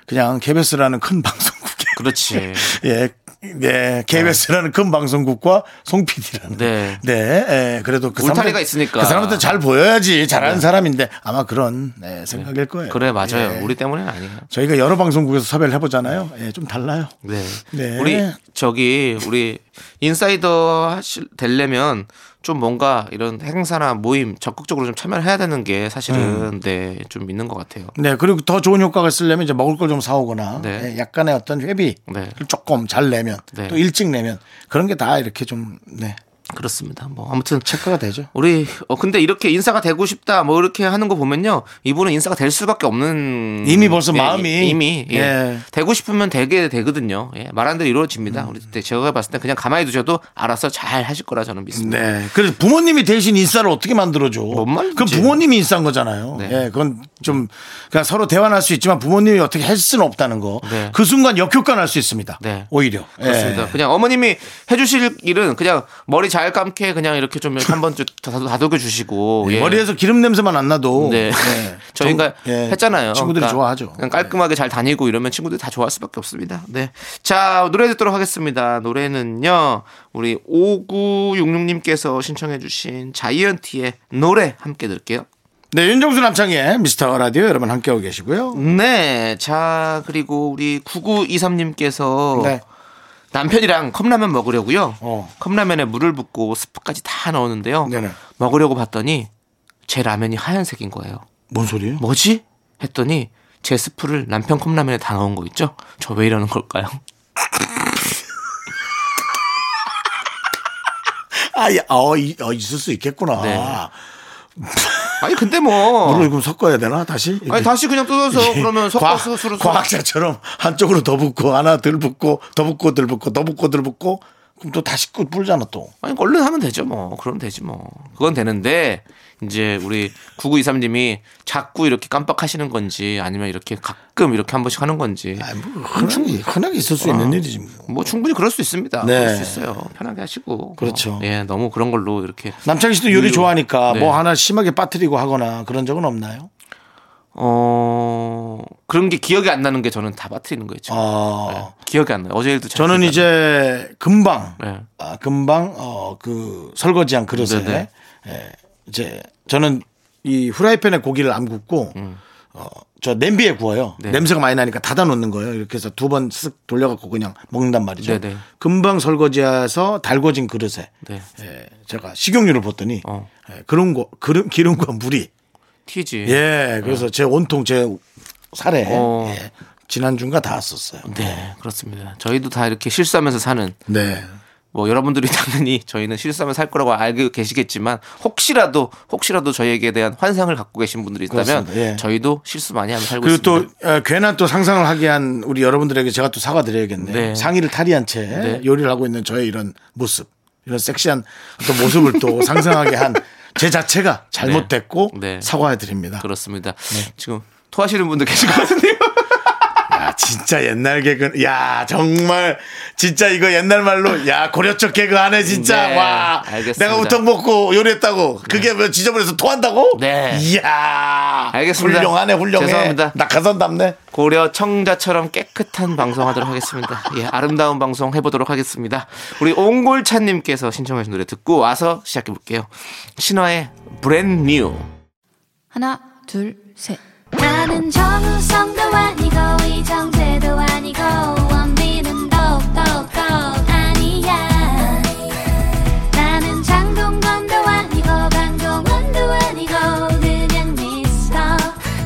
그냥 KBS라는 큰 [laughs] 방송국에 그렇지. [laughs] 예, 네, KBS라는 큰 방송국과 송 PD라는. 네. 네, 예, 그래도 그 울타리가 사람들- 있으니까. 그 사람한테 잘 보여야지 잘하는 사람인데 아마 그런 네, 생각일 거예요. 그래 맞아요. 예. 우리 때문에는 아니에요. 저희가 여러 방송국에서 섭외를 해보잖아요. 예, 좀 달라요. 네. 네. 우리 저기 우리 인사이더 하실 되려면 좀 뭔가 이런 행사나 모임 적극적으로 좀 참여를 해야 되는 게 사실은 음. 네, 좀 있는 것 같아요. 네, 그리고 더 좋은 효과가 있으려면 이제 먹을 걸 좀 사오거나 네. 예, 약간의 어떤 회비를 네. 조금 잘 내면 네. 또 일찍 내면 그런 게 다 이렇게 좀 네, 그렇습니다. 뭐 아무튼 체크가 되죠. 우리 어 근데 이렇게 인사가 되고 싶다 뭐 이렇게 하는 거 보면요 이분은 인사가 될 수밖에 없는 이미 벌써 예, 마음이 이미 예. 예. 되고 싶으면 되게 되거든요 예. 말한 대로 이루어집니다 음. 우리 때 제가 봤을 때 그냥 가만히 두셔도 알아서 잘 하실 거라 저는 믿습니다 네. 그래서 부모님이 대신 인싸를 어떻게 만들어줘? 만들지. 그럼 부모님이 인싸인 거잖아요. 네. 예, 그건 좀 그냥 서로 대화할 수 있지만 부모님이 어떻게 할 수는 없다는 거. 네. 그 순간 역효과 날 수 있습니다. 네. 오히려. 그렇습니다. 예. 그냥 어머님이 해 주실 일은 그냥 머리 잘 감게 그냥 이렇게 좀 한번 다독- 다독여 주시고 예. 머리에서 기름 냄새만 안 나도 네. 예. [laughs] 저희가 좀, 예, 했잖아요. 친구들이 그러니까 좋아하죠. 그냥 깔끔하게 잘 다니고 이러면 친구들이 다 좋아할 수밖에 없습니다. 네. 자, 노래 듣도록 하겠습니다. 노래는요. 우리 5966님께서 신청해 주신 자이언티의 노래 함께 들을게요. 네, 윤정수 남창의 미스터 라디오 여러분 함께하고 계시고요. 네. 자, 그리고 우리 9923님께서 네. 남편이랑 컵라면 먹으려고요. 어. 컵라면에 물을 붓고 스프까지 다 넣었는데요. 네네. 먹으려고 봤더니 제 라면이 하얀색인 거예요. 뭔 소리예요? 뭐지? 했더니 제 스프를 남편 컵라면에 다 넣은 거 있죠? 저 왜 이러는 걸까요? [laughs] 아, 야, 어, 이, 어, 있을 수 있겠구나. 네. [laughs] 아니 근데 뭐. 물을 그럼 섞어야 되나 다시? 아니 다시 그냥 뜯어서 그러면 섞어서 술을 과학자처럼 한쪽으로 더 붓고 하나 덜 붓고 더 붓고 덜 붓고 더 붓고 덜 붓고 그럼 또 다시 끄 불잖아 또. 아니 얼른 하면 되죠 뭐. 그럼 되지 뭐. 그건 되는데 이제 우리 9923님이 자꾸 이렇게 깜빡하시는 건지 아니면 이렇게 가끔 이렇게 한 번씩 하는 건지 아니, 뭐 흔하게, 흔하게 있을 수 있는 일이지 뭐. 뭐 충분히 그럴 수 있습니다 네. 그럴 수 있어요 편하게 하시고 그렇죠. 뭐, 예 너무 그런 걸로 이렇게 남창희 씨도 요리. 좋아하니까 네. 뭐 하나 심하게 빠뜨리고 하거나 그런 적은 없나요? 어 그런 게 기억이 안 나는 게 저는 다 빠뜨리는 거였죠. 아, 네, 기억이 안 나요. 어제 일도 잘 저는 이제 금방. 네. 아, 금방 어 그 설거지한 그릇에 네네. 예, 이제 저는 이 후라이팬에 고기를 안 굽고 어, 저 냄비에 구워요. 음. 네. 냄새가 많이 나니까 닫아 놓는 거예요. 이렇게 해서 두 번 쓱 돌려갖고 그냥 먹는단 말이죠. 네네. 금방 설거지해서 달궈진 그릇에 네. 예, 제가 식용유를 붓더니 어. 예, 그런 거 기름, 기름과 물이 튀지. 예 그래서 제 온통 제 살에 어. 예, 지난주가 닿았었어요. 네, 그렇습니다. 저희도 다 이렇게 실수하면서 사는 네. 뭐 여러분들이 [laughs] 당연히 저희는 실수하면 살 거라고 알고 계시겠지만 혹시라도 혹시라도 저희에게 대한 환상을 갖고 계신 분들이 있다면. 예. 저희도 실수 많이 하면 살고 그리고 또 있습니다. 어, 괜한 또 상상을 하게 한 우리 여러분들에게 제가 또 사과드려야겠네요. 네. 상의를 탈의한 채 네. 요리를 하고 있는 저의 이런 모습, 이런 섹시한 어떤 모습을 또 [laughs] 상상하게 한 제 자체가 잘못됐고 네. 사과해드립니다. 그렇습니다. 네. 지금 토하시는 분들 계실 것 같은데요. 야, 진짜 옛날 개그. 야, 정말 진짜 이거 옛날 말로 야 고려적 개그 하네 진짜. 네, 와, 알겠습니다. 내가 우떡 먹고 요리했다고. 그게 뭐 지저분해서 토한다고? 네. 이야, 알겠습니다. 훌륭하네, 훌륭해. 죄송합니다. 낙하산 답네. 고려 청자처럼 깨끗한 방송하도록 하겠습니다. 예, 아름다운 방송 해보도록 하겠습니다. 우리 옹골찬님께서 신청하신 노래 듣고 와서 시작해 볼게요. 신화의 Brand New. 하나, 둘, 셋. 나는 정우성도 아니고 이정재도 아니고 원빈은 더욱더 아니야 나는 장동건도 아니고 강동원도 아니고 그냥 미스터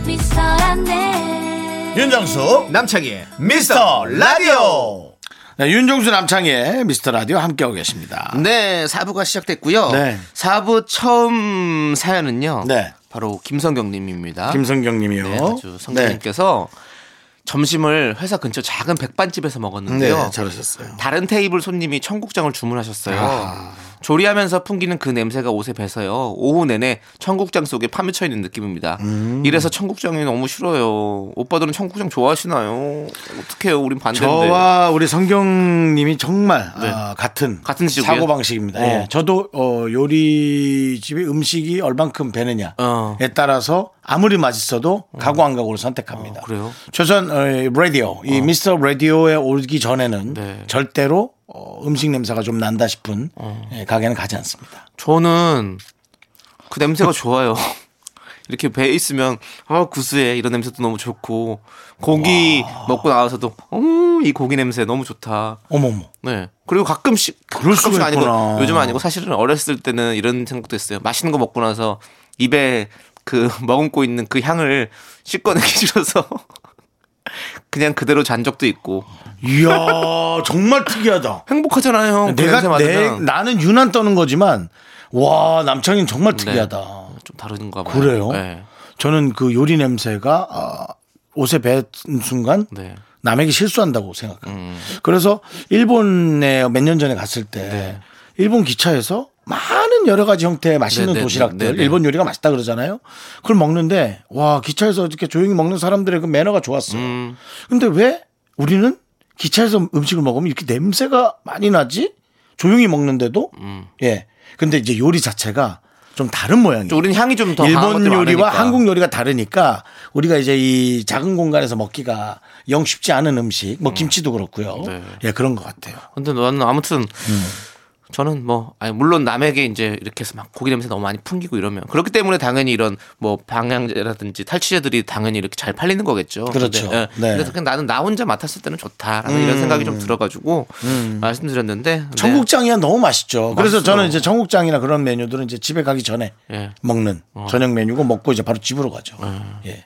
미스터란데 윤정수 남창희의 미스터 라디오. 네, 윤정수 남창의 미스터 라디오 함께하고 계십니다. 네, 4부가 시작됐고요. 네. 4부 처음 사연은요. 네. 바로 김성경 님입니다. 김성경 님이요. 네, 아주 성경님께서 점심을 회사 근처 작은 백반집에서 먹었는데요. 네, 잘하셨어요. 다른 테이블 손님이 청국장을 주문하셨어요. 아. 조리하면서 풍기는 그 냄새가 옷에 배서요. 오후 내내 청국장 속에 파묻혀 있는 느낌입니다. 음. 이래서 청국장이 너무 싫어요. 오빠들은 청국장 좋아하시나요? 어떡해요? 우린 반대인데. 저와 우리 성경님이 정말 네. 아, 같은 같은? 사고 방식입니다. 어. 예. 저도 어, 요리집의 음식이 얼만큼 배느냐에 어. 따라서 아무리 맛있어도 가고 안 가고를 선택합니다. 어, 그래요? 조선 어, 라디오 이 미스터 라디오에 오기 전에는 네. 절대로 어, 음식 냄새가 좀 난다 싶은 어. 예, 가게는 가지 않습니다. 저는 그 냄새가 좋아요. [laughs] 이렇게 배 있으면 아 구수해 이런 냄새도 너무 좋고 고기 먹고 나와서도 어이 고기 냄새 너무 좋다. 어머머. 네. 그리고 가끔씩 그럴 수가 아니고. 요즘 은 아니고 사실은 어렸을 때는 이런 생각도 했어요. 맛있는 거 먹고 나서 입에 그 [laughs] 머금고 있는 그 향을 씻어내기 [laughs] 싫어서 그냥 그대로 잔 적도 있고 이야 정말 특이하다. 행복하잖아요. 내가 내 나는 유난 떠는 거지만 와 남창인 정말 네. 특이하다. 좀 다른가 봐요. 그래요? 네. 저는 그 요리 냄새가 아, 옷에 뱉은 순간 네. 남에게 실수한다고 생각해요. 음. 그래서 일본에 몇 년 전에 갔을 때 일본 기차에서 많은 여러 가지 형태의 맛있는 네, 네, 도시락들 네, 네. 일본 요리가 맛있다 그러잖아요. 그걸 먹는데 와 기차에서 이렇게 조용히 먹는 사람들의 그 매너가 좋았어요. 음. 근데 왜 우리는 기차에서 음식을 먹으면 이렇게 냄새가 많이 나지? 조용히 먹는데도 음. 예. 근데 이제 요리 자체가 좀 다른 모양이에요. 우리는 향이 좀 더 일본 요리와 많으니까. 한국 요리가 다르니까 우리가 이제 이 작은 공간에서 먹기가 영 쉽지 않은 음식, 뭐 김치도 그렇고요. 네. 예, 그런 것 같아요. 근데 너는 아무튼 음. 저는 뭐 아니 물론 남에게 이제 이렇게 해서 막 고기 냄새 너무 많이 풍기고 이러면 그렇기 때문에 당연히 이런 뭐 방향제라든지 탈취제들이 당연히 이렇게 잘 팔리는 거겠죠. 그렇죠. 근데, 예. 네. 그래서 그냥 나는 나 혼자 맡았을 때는 좋다라는 이런 생각이 좀 들어가지고 말씀드렸는데 네. 청국장이야 너무 맛있죠. 그래서 맛있어요. 저는 이제 청국장이나 그런 메뉴들은 이제 집에 가기 전에 예. 먹는 저녁 메뉴고 먹고 이제 바로 집으로 가죠. 예.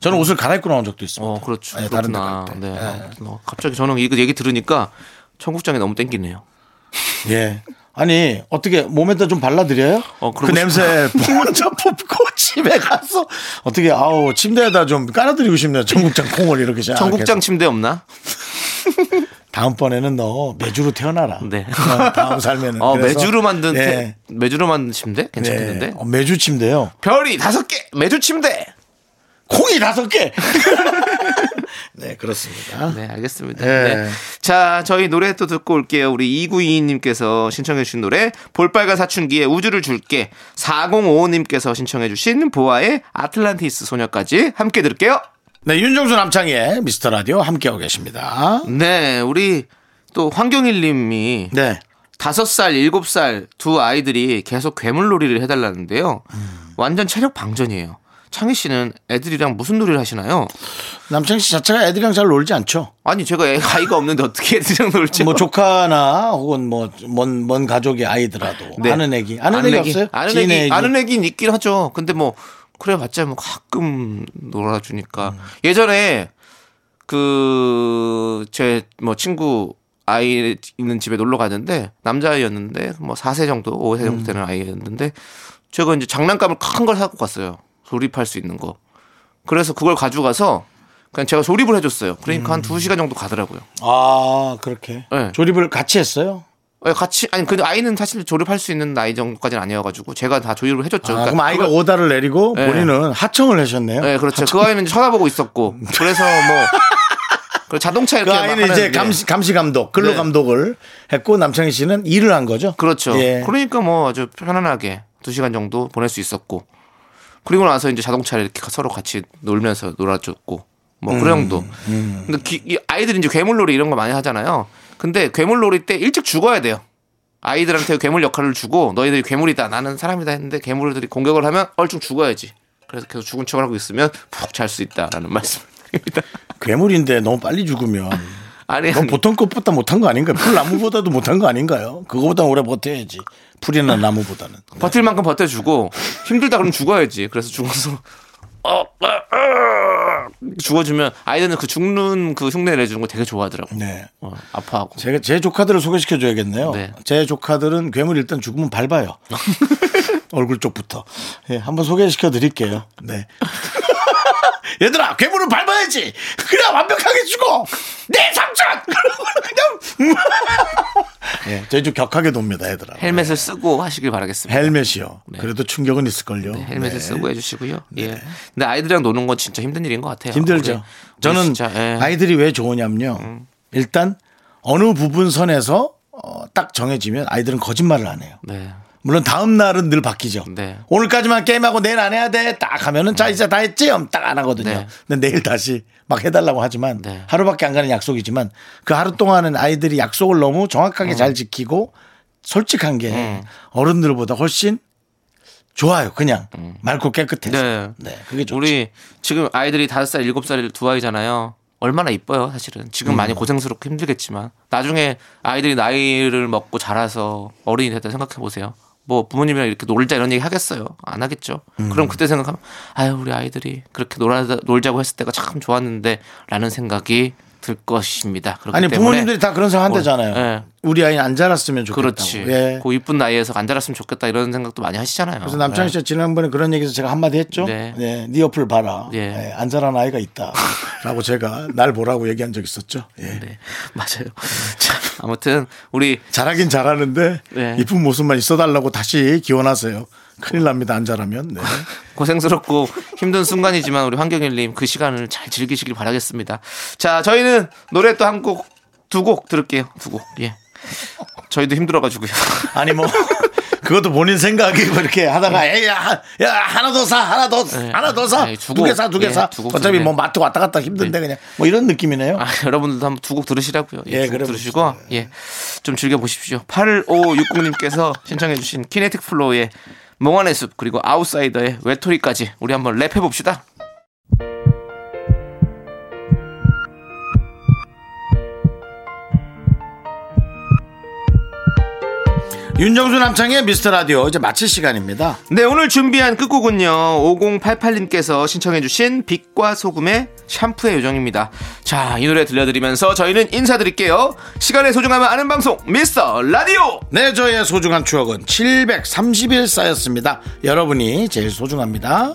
저는 옷을 갈아입고 나온 적도 있습니다. 어 그렇죠. 예, 다른 데. 네. 어, 갑자기 저는 이거 얘기 들으니까 청국장이 너무 땡기네요. 예. 아니 어떻게 몸에다 좀 발라드려요? 어, 그 냄새 먼저 붓고 [laughs] [laughs] 집에 가서 어떻게 아우 침대에다 좀 깔아드리고 싶네요. 청국장 콩을 이렇게 자. 청국장 침대 없나? [laughs] 다음번에는 너 매주로 태어나라. 네. 어, 다음 살면은. 어 그래서, 매주로 만든 예. 테- 매주로 만든 침대 괜찮겠는데? 네. 어, 매주 침대요. 별이 다섯 개 매주 침대. 콩이 다섯 개. 네 그렇습니다. 네, 알겠습니다. 네. 네. 자, 저희 노래 또 듣고 올게요. 우리 2922님께서 신청해주신 노래, 볼빨간 사춘기의 우주를 줄게. 4055님께서 신청해주신 보아의 아틀란티스 소녀까지 함께 들을게요. 네 윤정수 남창의 미스터 라디오 함께하고 계십니다. 네, 우리 또 황경일 님이 네. 다섯 살, 일곱 살두 아이들이 계속 괴물놀이를 해달라는데요. 완전 체력 방전이에요. 창희 씨는 애들이랑 무슨 놀이를 하시나요? 남창 씨 자체가 애들이랑 잘 놀지 않죠. 아니, 제가 애, 아이가 없는데 어떻게 애들이랑 놀지? 뭐 조카나 혹은 뭐먼 먼 가족의 아이더라도 네. 아는 애기 아는 애기 없어요? 아는 지인의 애기, 아는 애기는 있긴 하죠. 근데 뭐 그래 봤자 뭐 가끔 놀아주니까 음. 예전에 그 제 뭐 친구 아이 있는 집에 놀러 갔는데 남자아이였는데 뭐 4세 정도 5세 음. 정도 되는 아이였는데 제가 이제 장난감을 큰 걸 사고 갔어요. 조립할 수 있는 거. 그래서 그걸 가져가서 그냥 제가 조립을 해줬어요. 그러니까 한 2시간 정도 가더라고요. 아 그렇게 네. 조립을 같이 했어요. 예, 같이 아니 근데 아이는 사실 조립할 수 있는 나이 정도까지는 아니어가지고 제가 다 조립을 해줬죠. 아, 그럼 아이가 그걸- 오다를 내리고 네. 본인은 하청을 하셨네요. 네, 그렇죠. 그 아이는 쳐다보고 있었고 그래서 뭐 [laughs] 그리고 자동차 그 아이는 이제 예. 감시, 감시 감독, 근로 네. 감독을 했고 남창희 씨는 일을 한 거죠. 그렇죠. 예. 그러니까 뭐 아주 편안하게 두 시간 정도 보낼 수 있었고 그리고 나서 이제 자동차를 이렇게 서로 같이 놀면서 놀아줬고 뭐 음, 그런 정도. 근데 기- 이 아이들이 이제 괴물놀이 이런 거 많이 하잖아요. 근데 괴물놀이 때 일찍 죽어야 돼요. 아이들한테 괴물 역할을 주고 너희들이 괴물이다 나는 사람이다 했는데 괴물들이 공격을 하면 얼른 죽어야지. 그래서 계속 죽은 척을 하고 있으면 푹 잘 수 있다라는 [laughs] 말씀입니다. 괴물인데 너무 빨리 죽으면 아니, 너무 아니 보통 것보다 못한 거 아닌가요? 풀 나무보다도 못한 거 아닌가요? 그거보다 오래 버텨야지. 풀이나 나무보다는. [laughs] 버틸 만큼 버텨주고 힘들다 그러면 죽어야지. 그래서 죽어서 [laughs] 어, 어, 어, 죽어주면 아이들은 그 죽는 그 흉내 내주는 거 되게 좋아하더라고. 네. 어, 아파하고. 제가 제 조카들을 소개시켜 줘야겠네요. 네. 제 조카들은 괴물 일단 죽으면 밟아요. [laughs] 얼굴 쪽부터. 예, 한번 소개시켜 드릴게요. 네. 얘들아, 괴물을 밟아야지. 그래 완벽하게 죽어. 내 삼촌. [laughs] 그냥. 예, 저희 좀 격하게 놉니다, 얘들아. 헬멧을 쓰고 하시길 바라겠습니다. 헬멧이요. 그래도 충격은 있을걸요. 네, 헬멧을 네. 쓰고 해주시고요. 예. 근데 아이들이랑 노는 건 진짜 힘든 일인 것 같아요. 힘들죠. 저는 진짜, 예. 음. 아이들이 왜 좋으냐면요. 일단 어느 부분 선에서 어, 딱 정해지면 아이들은 거짓말을 안 해요. 네. 물론 다음 날은 늘 바뀌죠. 네. 오늘까지만 게임하고 내일 안 해야 돼. 딱 하면은 자 이제 다 했지. 딱 안 하거든요. 네. 근데 내일 다시 막 해달라고 하지만 네. 하루밖에 안 가는 약속이지만 그 하루 동안은 아이들이 약속을 너무 음. 정확하게 잘 지키고 솔직한 게 어른들보다 훨씬 좋아요. 그냥 맑고 깨끗해서. 네. 네, 그게 좋죠. 우리 지금 아이들이 다섯 살, 일곱 살두 아이잖아요. 얼마나 이뻐요, 사실은. 지금 음. 많이 고생스럽고 힘들겠지만 나중에 아이들이 나이를 먹고 자라서 어른이 됐다 생각해 보세요. 뭐 부모님이랑 이렇게 놀자 이런 얘기 하겠어요? 안 하겠죠. 음. 그럼 그때 생각하면 아유 우리 아이들이 그렇게 놀아 놀자고 했을 때가 참 좋았는데라는 생각이 들 것입니다. 아니 부모님들이 다 그런 생각 한대잖아요. 예. 우리 아이는 안 자랐으면 좋겠다고. 그렇지. 예. 그 이쁜 나이에서 안 자랐으면 좋겠다 이런 생각도 많이 하시잖아요. 그래서 남창희 씨가 지난번에 그런 얘기에서 제가 한마디 했죠. 네. 네, 네 옆을 봐라. 예. 예, 안 자란 아이가 있다. 라고 제가 날 보라고 얘기한 적 있었죠. 예. 네, 맞아요. [laughs] 자, 아무튼 우리 잘하긴 잘하는데 네. 이쁜 모습만 있어달라고 다시 기원하세요. 큰일 납니다. 안 자라면. 네. [laughs] 고생스럽고 힘든 순간이지만 우리 황경일님 그 시간을 잘 즐기시길 바라겠습니다. 자, 저희는 노래 또 한 곡, 두 곡 들을게요. 두 곡. 예. 저희도 힘들어가지고요. 아니 뭐 [laughs] 그것도 본인 생각이 뭐 이렇게 하다가 에이 야, 하- 야 하나 더 사 하나 더 네. 하나 더사 네, 두두개 곡. 사두개 예, 사 어차피 뭐 마트 왔다 갔다 힘든데 그냥 뭐 이런 느낌이네요. 아, 여러분들도 한번 두 곡 들으시라고요. 예, 예, 그래 들으시고 예, 좀 즐겨 보십시오. 8560님께서 [laughs] 신청해주신 키네틱 플로우의 몽환의 숲 그리고 아웃사이더의 외톨이까지 우리 한번 랩해 봅시다. 윤정수 남창의 미스터 라디오 이제 마칠 시간입니다. 네, 오늘 준비한 끝곡은요. 5088님께서 신청해주신 빛과 소금의 샴푸의 요정입니다. 자, 이 노래 들려드리면서 저희는 인사드릴게요. 시간의 소중함을 아는 방송, 미스터 라디오! 네, 저의 소중한 추억은 730일 쌓였습니다. 여러분이 제일 소중합니다.